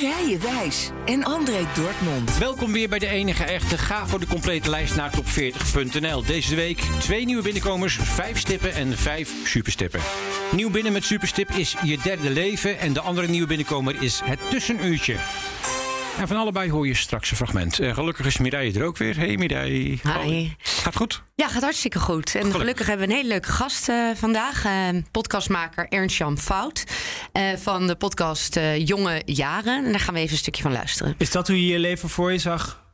Mireille Wijs en André Dortmund. Welkom weer bij de enige echte. Ga voor de complete lijst naar top40.nl. Deze week twee nieuwe binnenkomers, vijf stippen en vijf superstippen. Nieuw binnen met superstip is Je Derde Leven. En de andere nieuwe binnenkomer is Het Tussenuurtje. En van allebei hoor je straks een fragment. Uh, gelukkig is Mireille er ook weer. Hey Mireille. Hi. Gaat goed? Ja, gaat hartstikke goed. En gelukkig, gelukkig hebben we een hele leuke gast uh, vandaag. Uh, podcastmaker Ernst-Jan Fout. van de podcast Jonge Jaren. En daar gaan we even een stukje van luisteren. Is dat hoe je je leven voor je zag?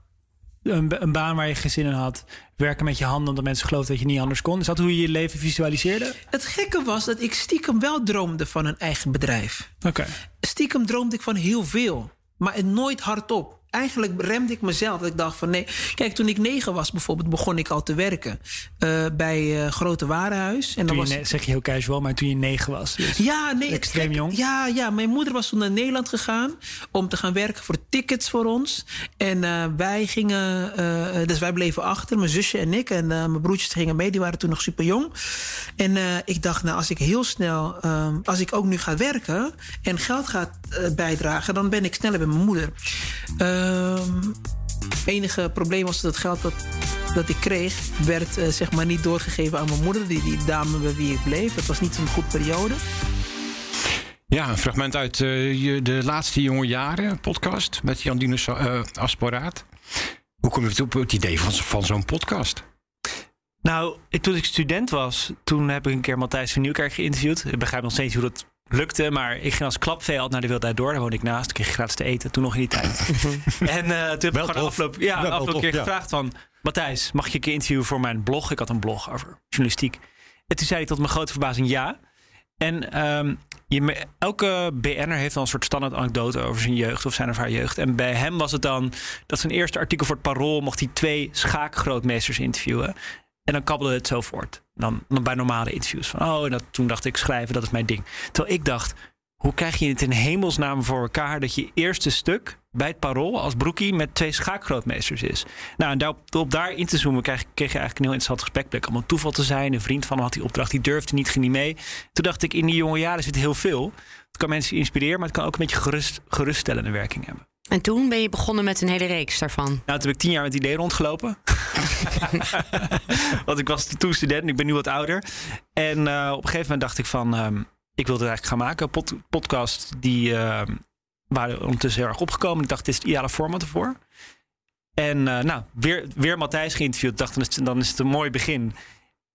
Een, een, baan waar je geen zin in had. Werken met je handen omdat mensen geloofden dat je niet anders kon. Is dat hoe je je leven visualiseerde? Het gekke was dat ik stiekem wel droomde van een eigen bedrijf. Oké. Stiekem droomde ik van heel veel. Maar het nooit hardop eigenlijk remde ik mezelf. Dat ik dacht van nee. Kijk, toen ik negen was bijvoorbeeld, begon ik al te werken uh, bij uh, Grote Warenhuis. En dan was... zeg je heel casual, maar toen je negen was. Dus ja, nee. Extreem jong. Ja, ja, mijn moeder was toen naar Nederland gegaan om te gaan werken voor tickets voor ons. En uh, wij gingen, dus wij bleven achter, mijn zusje en ik. En mijn broertjes gingen mee, die waren toen nog super jong. En ik dacht, nou, als ik heel snel, als ik ook nu ga werken en geld ga bijdragen, dan ben ik sneller bij mijn moeder. Um, enige probleem was dat het geld dat, dat ik kreeg, werd uh, zeg maar niet doorgegeven aan mijn moeder, die, die dame bij wie ik bleef. Het was niet een goed periode. Ja, een fragment uit uh, de laatste jonge jaren podcast met Jan Dinus uh, Asporaat. Hoe kom je op het idee van, van zo'n podcast? Nou, toen ik student was, toen heb ik een keer Matthijs van Nieuwkerk geïnterviewd. Ik begrijp nog steeds hoe dat lukte. Maar ik ging als klapvee altijd naar de Wildheid Door. Daar woonde ik naast. Ik kreeg gratis te eten. Toen nog in die tijd. en uh, toen heb ik gewoon afgelopen, ja, afgelopen keer gevraagd van... Matthijs, mag je een keer interviewen voor mijn blog? Ik had een blog over journalistiek. En toen zei hij tot mijn grote verbazing ja. En um, je, elke BN'er heeft dan een soort standaard anekdote over zijn jeugd of zijn of haar jeugd. En bij hem was het dan dat zijn eerste artikel voor het Parool mocht hij twee schaakgrootmeesters interviewen. En dan kabbelde het zo voort. Dan, dan bij normale interviews. Van, oh, en dat, toen dacht ik, schrijven, dat is mijn ding. Terwijl ik dacht, hoe krijg je het in hemelsnaam voor elkaar... dat je eerste stuk bij het parool als broekie met twee schaakgrootmeesters is. Nou, en daarop, op daar in te zoomen kreeg, je eigenlijk een heel interessant gesprekplek. Om een toeval te zijn. Een vriend van had die opdracht, die durfde niet, ging mee. Toen dacht ik, in die jonge jaren zit heel veel. Het kan mensen inspireren, maar het kan ook een beetje gerust, geruststellende werking hebben. En toen ben je begonnen met een hele reeks daarvan? Nou, toen heb ik tien jaar met het idee rondgelopen. Want ik was toen student en ik ben nu wat ouder. En uh, op een gegeven moment dacht ik van... Um, ik wilde het eigenlijk gaan maken. Pod podcast die uh, waren ondertussen heel erg opgekomen. Ik dacht, dit is het ideale format ervoor. En uh, nou, weer, weer Matthijs geïnterviewd. Ik dacht, dan is het een mooi begin.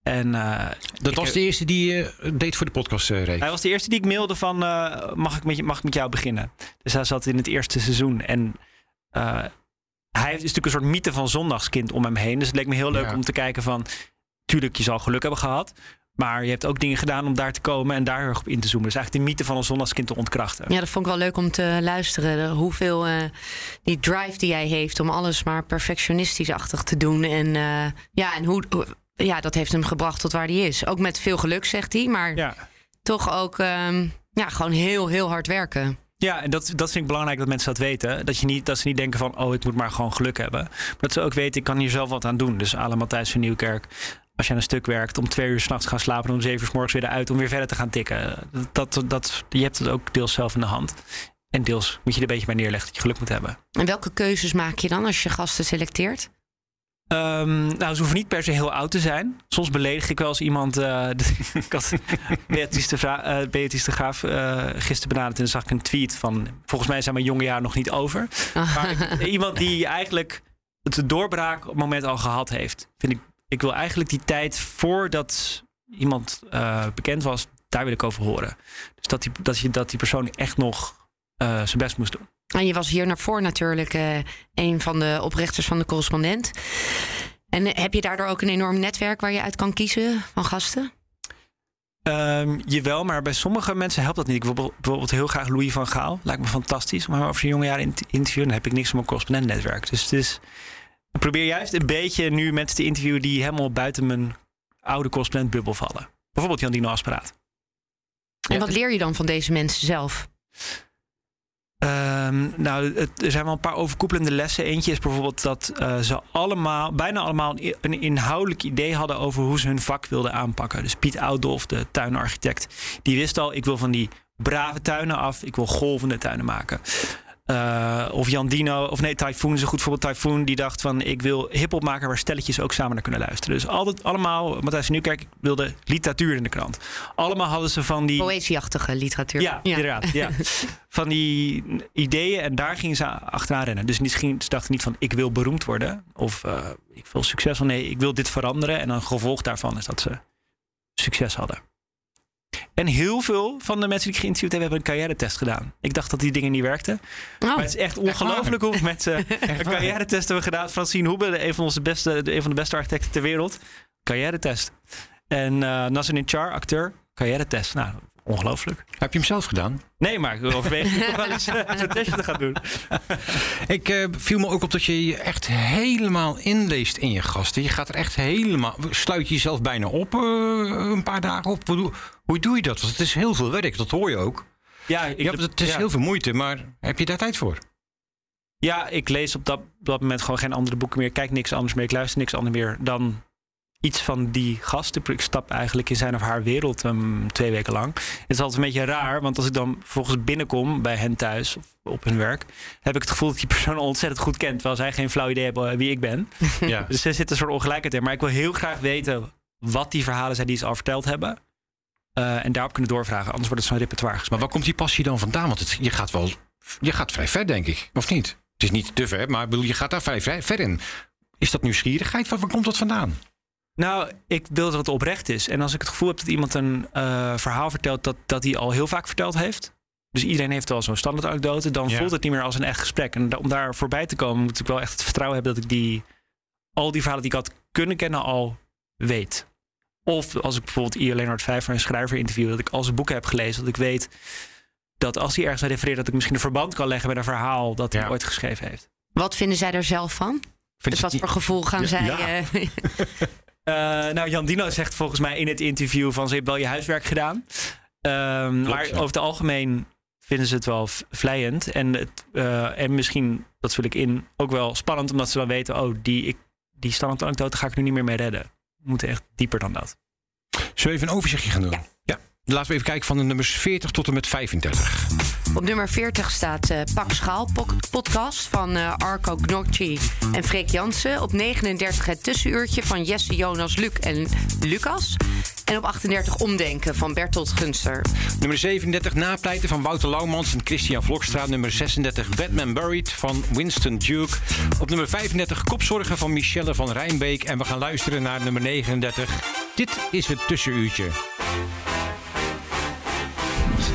En, uh, dat was de eerste die je uh, deed voor de podcast uh, Hij was de eerste die ik mailde van mag, ik met je, mag ik met jou beginnen? Dus hij zat in het eerste seizoen. En hij is natuurlijk een soort mythe van zondagskind om hem heen. Dus het leek me heel leuk ja. om te kijken van... Tuurlijk, je zal geluk hebben gehad. Maar je hebt ook dingen gedaan om daar te komen en daar erg op in te zoomen. Dus eigenlijk de mythe van een zondagskind te ontkrachten. Ja, dat vond ik wel leuk om te luisteren. Hoeveel uh, die drive die jij heeft om alles maar perfectionistisch-achtig te doen. En, uh, ja, en hoe, ja, dat heeft hem gebracht tot waar hij is. Ook met veel geluk, zegt hij. Maar ja. toch ook um, ja, gewoon heel, heel hard werken. Ja, en dat, dat vind ik belangrijk dat mensen dat weten. Dat, je niet, dat ze niet denken van, oh, ik moet maar gewoon geluk hebben. Maar dat ze ook weten, ik kan hier zelf wat aan doen. Dus Alain Matthijs van Nieuwkerk, als je aan een stuk werkt, om twee uur s'nachts gaan slapen, om zeven uur s morgens weer eruit, om weer verder te gaan tikken. Dat, dat, je hebt het ook deels zelf in de hand. En deels moet je er een beetje bij neerleggen dat je geluk moet hebben. En welke keuzes maak je dan als je gasten selecteert? Um, nou, ze hoeven niet per se heel oud te zijn. Soms beledig ik wel eens iemand. Uh, ik had Beatrice de, uh, Beatrice de Graaf uh, gisteren benaderd en dan zag ik een tweet van. Volgens mij zijn mijn jonge jaar nog niet over. Maar iemand die eigenlijk het doorbraakmoment al gehad heeft. Vind ik, ik wil eigenlijk die tijd voordat iemand bekend was, daar wil ik over horen. Dus dat die, dat, je, dat die persoon echt nog zijn best moest doen. En je was hier naar voor natuurlijk uh, een van de oprichters van de correspondent. En heb je daardoor ook een enorm netwerk waar je uit kan kiezen van gasten? Um, jawel, maar bij sommige mensen helpt dat niet. Ik wil bijvoorbeeld heel graag Louis van Gaal. Lijkt me fantastisch om hem over zijn jonge jaren in te interviewen. Dan heb ik niks van mijn correspondentnetwerk. Dus het is, Ik probeer juist een beetje nu mensen te interviewen die helemaal buiten mijn oude correspondent bubbel vallen. Bijvoorbeeld Jan Dino Asperaat. En wat leer je dan van deze mensen zelf? Ehm, nou, er zijn wel een paar overkoepelende lessen. Eentje is bijvoorbeeld dat eh, ze allemaal, bijna allemaal een, een inhoudelijk idee hadden over hoe ze hun vak wilden aanpakken. Dus Piet Oudolf, de tuinarchitect, die wist al: ik wil van die brave tuinen af, ik wil golvende tuinen maken. Uh, of Jan Dino, of nee, Typhoon is een goed voorbeeld. Typhoon die dacht van ik wil hip-hop maken waar stelletjes ook samen naar kunnen luisteren. Dus altijd allemaal, Matthijs Nieuwkerk wilde literatuur in de krant. Allemaal hadden ze van die. Poëzieachtige literatuur. Ja, inderdaad. Ja. van die ideeën en daar gingen ze achteraan rennen. Dus misschien, ze dachten niet van ik wil beroemd worden of uh, ik wil succesvol. Nee, ik wil dit veranderen. En een gevolg daarvan is dat ze succes hadden. En heel veel van de mensen die ik geïnterviewd heb, hebben een carrière-test gedaan. Ik dacht dat die dingen niet werkten. Oh. Maar het is echt ongelooflijk hoeveel mensen een carrière-test hebben gedaan. Francine Hoebe, een van, onze beste, een van de beste architecten ter wereld. Carrière-test. En uh, Nasser Char, acteur, carrière-test. Nou, ongelooflijk. Heb je hem zelf gedaan? Nee, maar ik overweeg toch wel eens uh, zo'n testje te gaan doen. ik uh, viel me ook op dat je je echt helemaal inleest in je gasten. Je gaat er echt helemaal... Sluit je jezelf bijna op uh, een paar dagen op. Hoe, hoe doe je dat? Want het is heel veel werk, dat hoor je ook. Ja, ik, ja het is ja. heel veel moeite, maar heb je daar tijd voor? Ja, ik lees op dat, op dat moment gewoon geen andere boeken meer. Ik kijk niks anders meer. Ik luister niks anders meer dan iets van die gasten. Ik stap eigenlijk in zijn of haar wereld um, twee weken lang. Het is altijd een beetje raar, want als ik dan volgens binnenkom bij hen thuis of op hun werk, heb ik het gevoel dat die persoon ontzettend goed kent, terwijl zij geen flauw idee hebben wie ik ben. Ja. Dus er zit een soort ongelijkheid in. Maar ik wil heel graag weten wat die verhalen zijn die ze al verteld hebben. Uh, en daarop kunnen doorvragen, anders wordt het zo'n repertoire gesprek. Maar waar komt die passie dan vandaan? Want het, je gaat wel, je gaat vrij ver, denk ik, of niet? Het is niet te ver, maar bedoel, je gaat daar vrij, vrij ver in. Is dat nieuwsgierigheid? Waar, waar komt dat vandaan? Nou, ik wil dat het oprecht is. En als ik het gevoel heb dat iemand een uh, verhaal vertelt dat, dat hij al heel vaak verteld heeft. Dus iedereen heeft wel zo'n standaard anekdote. Dan ja. voelt het niet meer als een echt gesprek. En om daar voorbij te komen moet ik wel echt het vertrouwen hebben dat ik die, al die verhalen die ik had kunnen kennen al weet. Of als ik bijvoorbeeld I. Leonard Vijver, een schrijver, interview, dat ik al zijn boeken heb gelezen. Dat ik weet dat als hij ergens refereert, dat ik misschien een verband kan leggen met een verhaal dat hij ja. ooit geschreven heeft. Wat vinden zij er zelf van? Dus wat voor gevoel gaan ja, zij. Ja. Uh, nou, Jan Dino zegt volgens mij in het interview van ze heeft wel je huiswerk gedaan. Um, Klopt, maar ja. over het algemeen vinden ze het wel vlijend. En, het, uh, en misschien, dat vul ik in, ook wel spannend. Omdat ze dan weten, oh, die, ik, die standaard anekdote ga ik nu niet meer mee redden. We moeten echt dieper dan dat. Zullen we even een overzichtje gaan doen? Ja. ja. Laten we even kijken van de nummers 40 tot en met 35. Op nummer 40 staat uh, Pak Schaal podcast van uh, Arco Gnocchi en Freek Jansen. Op 39 het tussenuurtje van Jesse, Jonas, Luc en Lucas. En op 38 Omdenken van Bertolt Gunster. Nummer 37 Napleiten van Wouter Laumans en Christian Vlokstraat. Nummer 36 Batman Buried van Winston Duke. Op nummer 35 Kopzorgen van Michelle van Rijnbeek. En we gaan luisteren naar nummer 39. Dit is het tussenuurtje.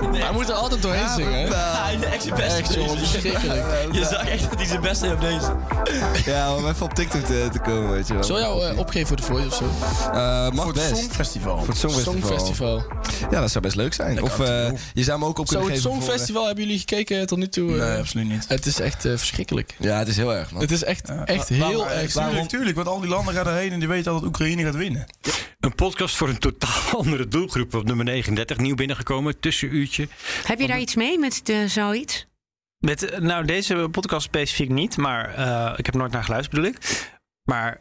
Hij moet er altijd doorheen zingen. Ja, hij is echt zijn best. Echt, jongen, verschrikkelijk. Je zag echt dat hij zijn best deed op deze. Ja, om even op TikTok te, te komen, weet je wel. Zal jou uh, opgeven voor de Voice of zo? Uh, mag voor het best. Songfestival. Voor het Songfestival. Songfestival. Ja, dat zou best leuk zijn. Of uh, je zou me ook op Zo, kunnen het geven Songfestival, hebben jullie gekeken tot nu toe? Nee, absoluut niet. Het is echt verschrikkelijk. Ja, het is heel erg, man. Het is echt, echt heel erg. Waarom? Tuurlijk, want al die landen gaan erheen en die weten dat Oekraïne gaat winnen. Een podcast voor een totaal andere doelgroep op nummer 39. Nieuw binnengekomen, tussenuurtje. Heb je daar iets mee met de, zoiets? Met, nou, deze podcast specifiek niet, maar uh, ik heb nooit naar geluisterd, bedoel ik. Maar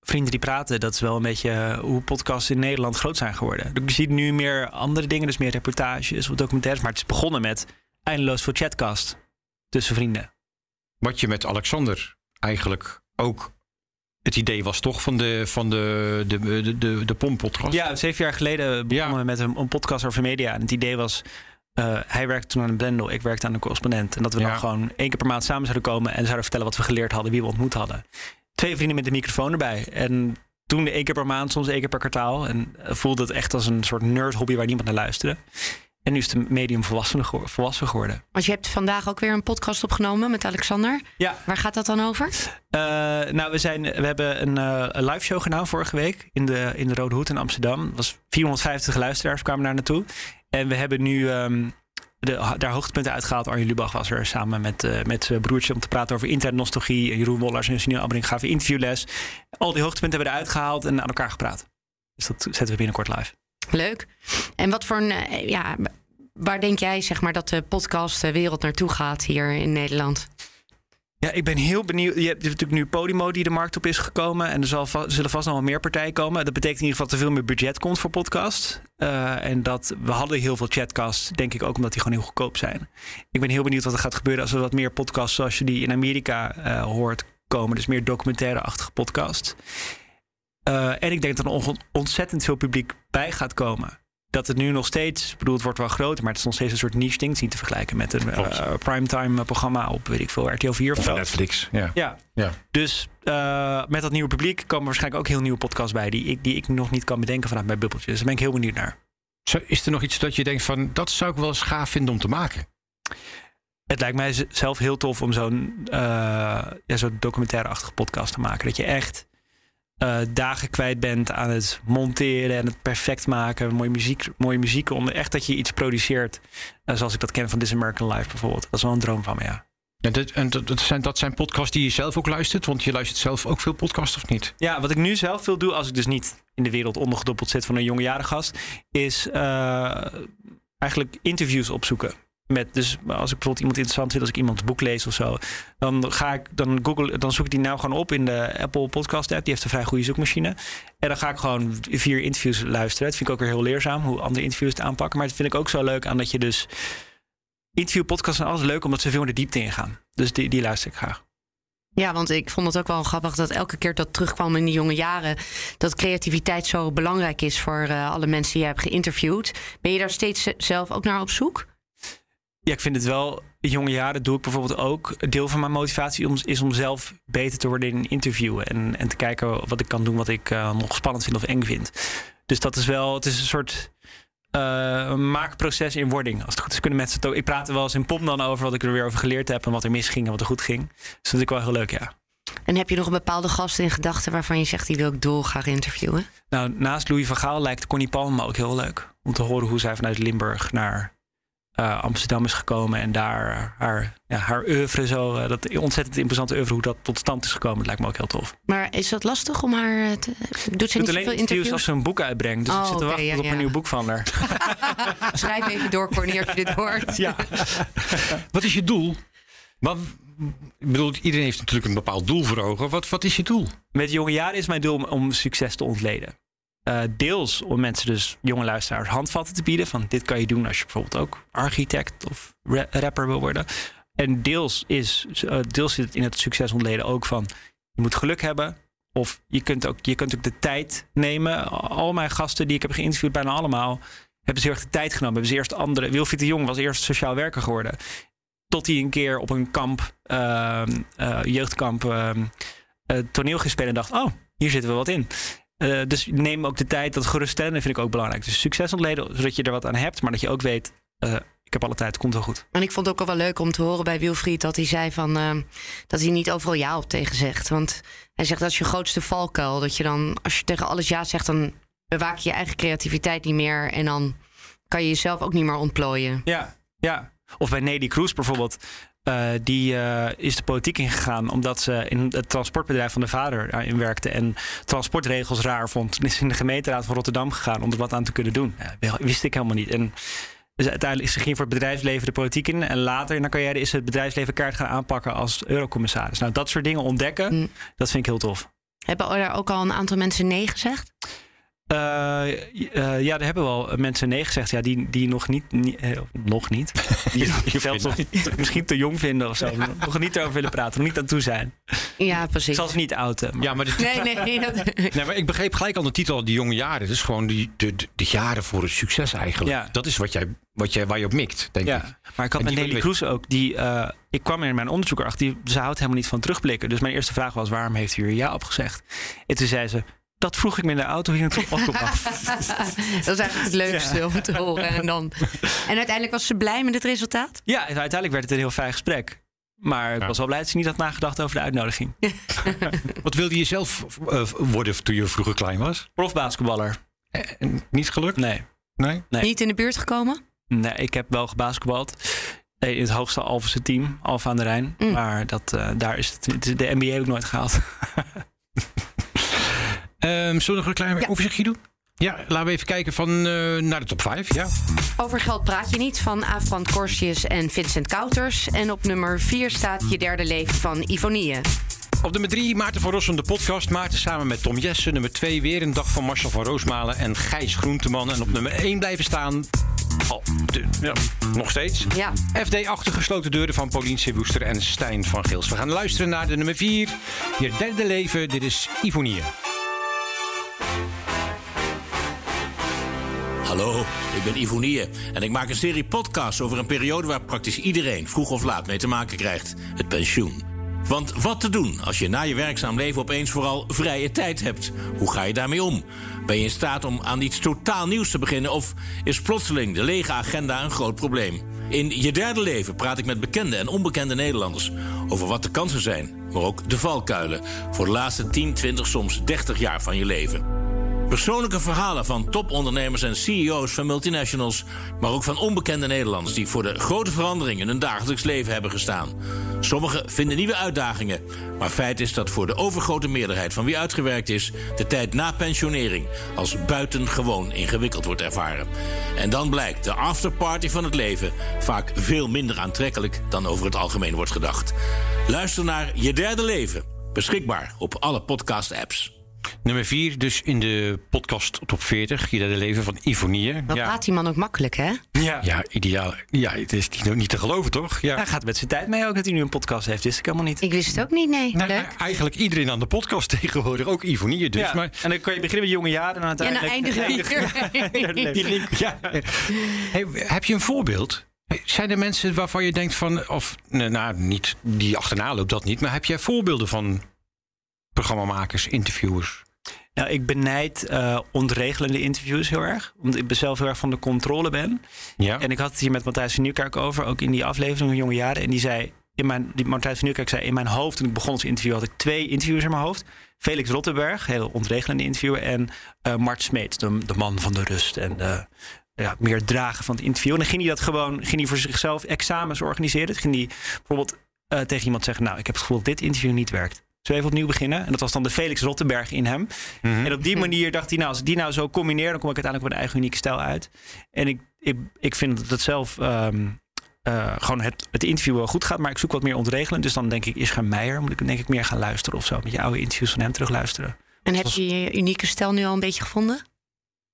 vrienden die praten, dat is wel een beetje hoe podcasts in Nederland groot zijn geworden. Je ziet nu meer andere dingen, dus meer reportages of documentaires. Maar het is begonnen met eindeloos voor chatcast tussen vrienden. Wat je met Alexander eigenlijk ook het idee was toch van de, van de, de, de, de, de pompodcast? Ja, zeven jaar geleden begonnen we met een, een podcast over media. En het idee was, uh, hij werkte toen aan een Blendel, ik werkte aan een correspondent. En dat we Ja. dan gewoon één keer per maand samen zouden komen... en zouden vertellen wat we geleerd hadden, wie we ontmoet hadden. Twee vrienden met een microfoon erbij. En toen één keer per maand, soms één keer per kwartaal. En eh, voelde het echt als een soort nerd hobby waar niemand naar luisterde. En nu is het medium volwassen, gewo- volwassen geworden. Want je hebt vandaag ook weer een podcast opgenomen met Alexander. Ja. Waar gaat dat dan over? Eh, nou, we, zijn, we hebben een, een live show gedaan vorige week in de, in de Rode Hoed in Amsterdam. Was 450 luisteraars kwamen daar naartoe. En we hebben nu ehm, de, daar hoogtepunten uitgehaald. Arjen Lubach was er samen met, eh, met zijn broertje om te praten over internetnostalgie. Jeroen Wollers en Janine Abbring gaven interviewles. Al die hoogtepunten hebben we eruit gehaald en aan elkaar gepraat. Dus dat zetten we binnenkort live. Leuk. En wat voor een, eh, ja, waar denk jij zeg maar dat de podcastwereld naartoe gaat hier in Nederland? Ja, ik ben heel benieuwd. Je hebt natuurlijk nu Podimo die de markt op is gekomen. En er zal zullen vast nog wel meer partijen komen. Dat betekent in ieder geval dat er veel meer budget komt voor podcast. Eh, en dat we hadden heel veel chatcasts, denk ik ook omdat die gewoon heel goedkoop zijn. Ik ben heel benieuwd wat er gaat gebeuren als er wat meer podcasts zoals je die in Amerika eh, hoort komen. Dus meer documentaire-achtige podcasts. Eh, en ik denk dat er on- ontzettend veel publiek bij gaat komen. Dat het nu nog steeds, bedoel, het wordt wel groter, maar het is nog steeds een soort niche ding. Niet te vergelijken met een eh, primetime programma op, weet ik veel, RTL 4 of Of zo. Netflix. Ja. Ja, Ja. dus eh, met dat nieuwe publiek komen waarschijnlijk ook heel nieuwe podcasts bij die ik, die ik nog niet kan bedenken vanuit mijn bubbeltje. Dus daar ben ik heel benieuwd naar. Zo, Is er nog iets dat je denkt van, dat zou ik wel eens gaaf vinden om te maken? Het lijkt mij zelf heel tof om zo'n eh ja, zo'n documentaire-achtige podcast te maken. Dat je echt eh, dagen kwijt bent aan het monteren en het perfect maken. Mooie muziek, mooie muziek onder. Echt dat je iets produceert. eh, zoals ik dat ken van This American Life bijvoorbeeld. Dat is wel een droom van me, ja. En, dat, en dat, dat zijn, dat zijn podcasts die je zelf ook luistert? Want je luistert zelf ook veel podcasts of niet? Ja, wat ik nu zelf veel doe, als ik dus niet in de wereld ondergedompeld zit van een jongejarengast, is eh, eigenlijk interviews opzoeken. Met, dus als ik bijvoorbeeld iemand interessant vind, als ik iemands boek lees of zo, dan ga ik dan Google, dan zoek ik die nou gewoon op in de Apple Podcast app. Die heeft een vrij goede zoekmachine. En dan ga ik gewoon vier interviews luisteren. Dat vind ik ook weer heel leerzaam, hoe andere interviews het aanpakken. Maar dat vind ik ook zo leuk aan dat je dus interviewpodcasts zijn altijd leuk omdat ze veel meer de diepte ingaan. Dus die, die luister ik graag. Ja, want ik vond het ook wel grappig dat elke keer dat terugkwam in de jonge jaren, dat creativiteit zo belangrijk is voor eh, alle mensen die je hebt geïnterviewd. Ben je daar steeds zelf ook naar op zoek? Ja, ik vind het wel. Jonge jaren doe ik bijvoorbeeld ook. Deel van mijn motivatie om, is om zelf beter te worden in interviewen. En, en te kijken wat ik kan doen wat ik eh, nog spannend vind of eng vind. Dus dat is wel. Het is een soort. eh, maakproces in wording. Als het goed is, kunnen mensen het ook. Ik praat er wel eens in POM dan over wat ik er weer over geleerd heb. En wat er misging en wat er goed ging. Dus dat vind ik wel heel leuk, ja. En heb je nog een bepaalde gast in gedachten waarvan je zegt die wil ik dolgraag interviewen? Nou, naast Louis van Gaal lijkt Connie Palme ook heel leuk. Om te horen hoe zij vanuit Limburg naar eh, Amsterdam is gekomen. En daar haar, ja, haar oeuvre zo, eh, dat ontzettend imposante oeuvre, hoe dat tot stand is gekomen. Dat lijkt me ook heel tof. Maar is dat lastig om haar eh, te. Doet ze niet alleen zoveel interviews interviews? als ze een boek uitbrengt. Dus Oh, ik zit te wachten ja, op ja. een nieuw boek van haar. Schrijf even door, als je dit hoort. ja. Wat is je doel? Wat, ik bedoel, iedereen heeft natuurlijk een bepaald doel voor ogen. Wat, wat is je doel? Met jonge jaren is mijn doel om, om succes te ontleden. Eh, deels om mensen, dus jonge luisteraars, handvatten te bieden. Van dit kan je doen als je bijvoorbeeld ook architect of ra- rapper wil worden. En deels, is, eh, deels zit het in het succes ontleden ook van je moet geluk hebben. Of je kunt ook, je kunt ook de tijd nemen. Al mijn gasten die ik heb geïnterviewd, bijna allemaal, hebben ze heel erg de tijd genomen. Hebben ze eerst andere. Wilfried de Jong was eerst sociaal werker geworden. Tot hij een keer op een kamp, ehm, eh, jeugdkamp, ehm, eh, toneel ging spelen en dacht: Oh, hier zitten we wat in. Eh, dus neem ook de tijd. Dat geruststellende vind ik ook belangrijk. Dus succes ontleden, zodat je er wat aan hebt, maar dat je ook weet: eh, ik heb alle tijd, het komt wel goed. En ik vond het ook al wel leuk om te horen bij Wilfried dat hij zei van eh, dat hij niet overal ja op tegen zegt. Want hij zegt dat is je grootste valkuil. Dat je dan, als je tegen alles ja zegt, dan bewaak je je eigen creativiteit niet meer. En dan kan je jezelf ook niet meer ontplooien. Ja, ja. Of bij Nelly Kroes bijvoorbeeld. Eh, die eh, is de politiek ingegaan omdat ze in het transportbedrijf van de vader in werkte en transportregels raar vond. En is in de gemeenteraad van Rotterdam gegaan om er wat aan te kunnen doen. Wist ik helemaal niet. En dus uiteindelijk is ze ging voor het bedrijfsleven de politiek in. En later in haar carrière is ze het bedrijfsleven kaart gaan aanpakken als eurocommissaris. Nou, dat soort dingen ontdekken, Mm. dat vind ik heel tof. Hebben daar ook al een aantal mensen nee gezegd? Eh, eh, ja, daar hebben wel mensen nee gezegd. Ja, die, die nog niet, eh, nog niet. Die zelfs nog te- misschien te jong vinden of zo. Nog niet erover willen praten, nog niet aan toe zijn. Ja, Ik precies. zal ze niet outen. maar- Ja, maar dit, Nee, nee, nee. Dat... nee, maar ik begreep gelijk al de titel, die jonge jaren. Dus gewoon die, de, de, de jaren voor het succes eigenlijk. Ja. Dat is wat jij, wat jij, waar je op mikt, denk ik. Ja, maar ik had En met Nelly weet- Kroes ook. Die, eh, ik kwam er in mijn onderzoek erachter. Die, ze houdt helemaal niet van terugblikken. Dus mijn eerste vraag was: waarom heeft u er ja op gezegd? En toen zei ze: Dat vroeg ik me in de auto hier naartoe ook op af. dat is eigenlijk het leukste om te horen. En, dan... en uiteindelijk was ze blij met het resultaat? Ja, uiteindelijk werd het een heel fijn gesprek. Maar ik was wel blij dat ze niet had nagedacht over de uitnodiging. Wat wilde je zelf eh, worden toen je vroeger klein was? Profbasketballer. En niet gelukt? Nee. Nee? Nee. Niet in de buurt gekomen? Nee, ik heb wel gebasketbald. Eh, In het hoogste Alphense team, Alfa aan de Rijn. Mm. Maar dat, eh, daar is het, de NBA heb ik nooit gehaald. Ehm, zullen we nog een klein overzichtje doen? Ja, laten we even kijken van, eh, naar de top 5. Ja. Over geld praat je niet van Afrand Corsius en Vincent Kouters. En op nummer 4 staat je derde leven van Ivonie. Op nummer 3 Maarten van Rossum, de podcast. Maarten samen met Tom Jessen. Nummer 2 weer een dag van Marcel van Roosmalen en Gijs Groenteman. En op nummer 1 blijven staan. Oh, de- ja, nog steeds. Ja. FD achter gesloten deuren van Paulien Sewoester en Stijn van Gils. We gaan luisteren naar de nummer 4. Je derde leven. Dit is Ivonie. Hallo, ik ben Ivonie en ik maak een serie podcasts over een periode waar praktisch iedereen vroeg of laat mee te maken krijgt: het pensioen. Want wat te doen als je na je werkzaam leven opeens vooral vrije tijd hebt? Hoe ga je daarmee om? Ben je in staat om aan iets totaal nieuws te beginnen of is plotseling de lege agenda een groot probleem? In je derde leven praat ik met bekende en onbekende Nederlanders over wat de kansen zijn, maar ook de valkuilen voor de laatste 10, 20, soms 30 jaar van je leven. Persoonlijke verhalen van topondernemers en CEO's van multinationals, maar ook van onbekende Nederlanders die voor de grote veranderingen in hun dagelijks leven hebben gestaan. Sommigen vinden nieuwe uitdagingen, maar feit is dat voor de overgrote meerderheid van wie uitgewerkt is, de tijd na pensionering als buitengewoon ingewikkeld wordt ervaren. En dan blijkt de afterparty van het leven vaak veel minder aantrekkelijk dan over het algemeen wordt gedacht. Luister naar Je Derde Leven, beschikbaar op alle podcast-apps. Nummer 4, dus in de podcast top 40. Je derde leven van Ivonie. Wat Ja. praat die man ook makkelijk, hè? Ja. ja, ideaal. Ja, het is niet, niet te geloven, toch? Ja. Hij gaat met zijn tijd mee ook dat hij nu een podcast heeft. Wist ik helemaal niet. Ik wist het ook niet, nee. Nou, Leuk. eigenlijk iedereen aan de podcast tegenwoordig, ook Ivonie dus. ja. Maar, En dan kan je beginnen met jonge jaren en Ja, dan uiteindelijk... eindigen we hier. Die link. ja. Hey, heb je een voorbeeld? Zijn er mensen waarvan je denkt van, of nee, nou, niet die achterna loopt dat niet, maar heb jij voorbeelden van programmamakers, interviewers? Nou, ik benijd eh, ontregelende interviews heel erg. Omdat ik zelf heel erg van de controle ben. Ja. En ik had het hier met Matthijs van Nieuwkerk over, ook in die aflevering van Jonge Jaren. En die zei, in mijn, die Matthijs van Nieuwkerk zei, in mijn hoofd, toen ik begon het interview, had ik twee interviewers in mijn hoofd. Felix Rottenberg, heel ontregelende interviewer. En eh, Mart Smeet, de, de man van de rust en de, ja, meer dragen van het interview. En dan ging hij dat gewoon, ging hij voor zichzelf examens organiseren. Dan ging hij bijvoorbeeld eh, tegen iemand zeggen, nou, ik heb het gevoel dat dit interview niet werkt. Zullen we even opnieuw beginnen? En dat was dan de Felix Rottenberg in hem. En op die manier dacht hij, nou, als ik die nou zo combineer, dan kom ik uiteindelijk op een eigen unieke stijl uit. En ik, ik, ik vind dat het zelf ehm, eh, gewoon het, het interview wel goed gaat, maar ik zoek wat meer ontregelen. Dus dan denk ik, Ischa Meijer, moet ik denk ik meer gaan luisteren of zo. Met je oude interviews van hem terug luisteren. En heb je je unieke stijl nu al een beetje gevonden?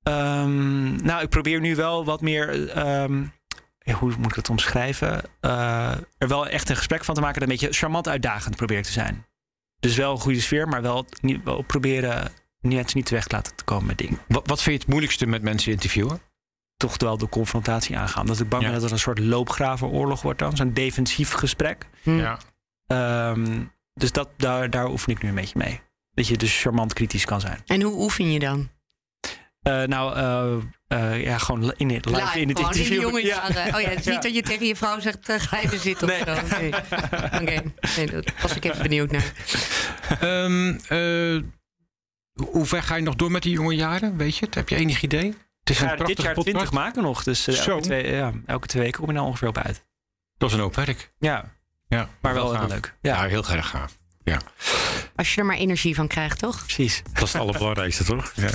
Ehm, nou, ik probeer nu wel wat meer. ehm, ja, hoe moet ik het omschrijven? Eh, er wel echt een gesprek van te maken. Dat een beetje charmant uitdagend probeer ik te zijn. Dus wel een goede sfeer, maar wel, niet, wel proberen mensen niet weg te laten komen met dingen. Wat, wat vind je het moeilijkste met mensen interviewen? Toch wel de confrontatie aangaan. Omdat ik bang Ja. ben dat het een soort loopgravenoorlog wordt dan. Zo'n defensief gesprek. Hm. Ja. Ehm, dus dat, daar, daar oefen ik nu een beetje mee. Dat je dus charmant kritisch kan zijn. En hoe oefen je dan? Eh, nou, eh, eh, ja, gewoon in het, live, in het interview. In de jonge Ja. Oh ja, het is Ja. niet dat je tegen je vrouw zegt, ga even zitten Nee. of zo. Oké, nee, daar was ik even benieuwd naar. Ehm, eh, hoe ver ga je nog door met die jonge jaren? Weet je het? Heb je enig idee? Het is een dit jaar podcast. 20 maken nog. Dus eh, elke, twee, ja, elke twee weken kom je nou ongeveer op uit. Dat is een hoop werk. Ja, Ja, maar wel heel gaaf. leuk. Ja, Ja, heel erg gaaf. Ja, Als je er maar energie van krijgt, toch? precies. dat is het allerbelangrijkste, toch? Ja.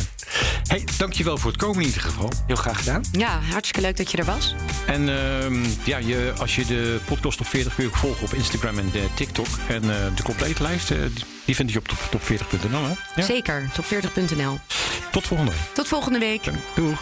Hey, dankjewel voor het komen in ieder geval. Heel graag gedaan. Ja, hartstikke leuk dat je er was. En ehm, ja, je, als je de podcast op 40 kun je ook volgen op Instagram en eh, TikTok. En eh, de complete lijst, eh, die vind je op top- top40.nl. hè? Ja. Zeker, top40.nl. Tot volgende week. Tot volgende week. Doeg.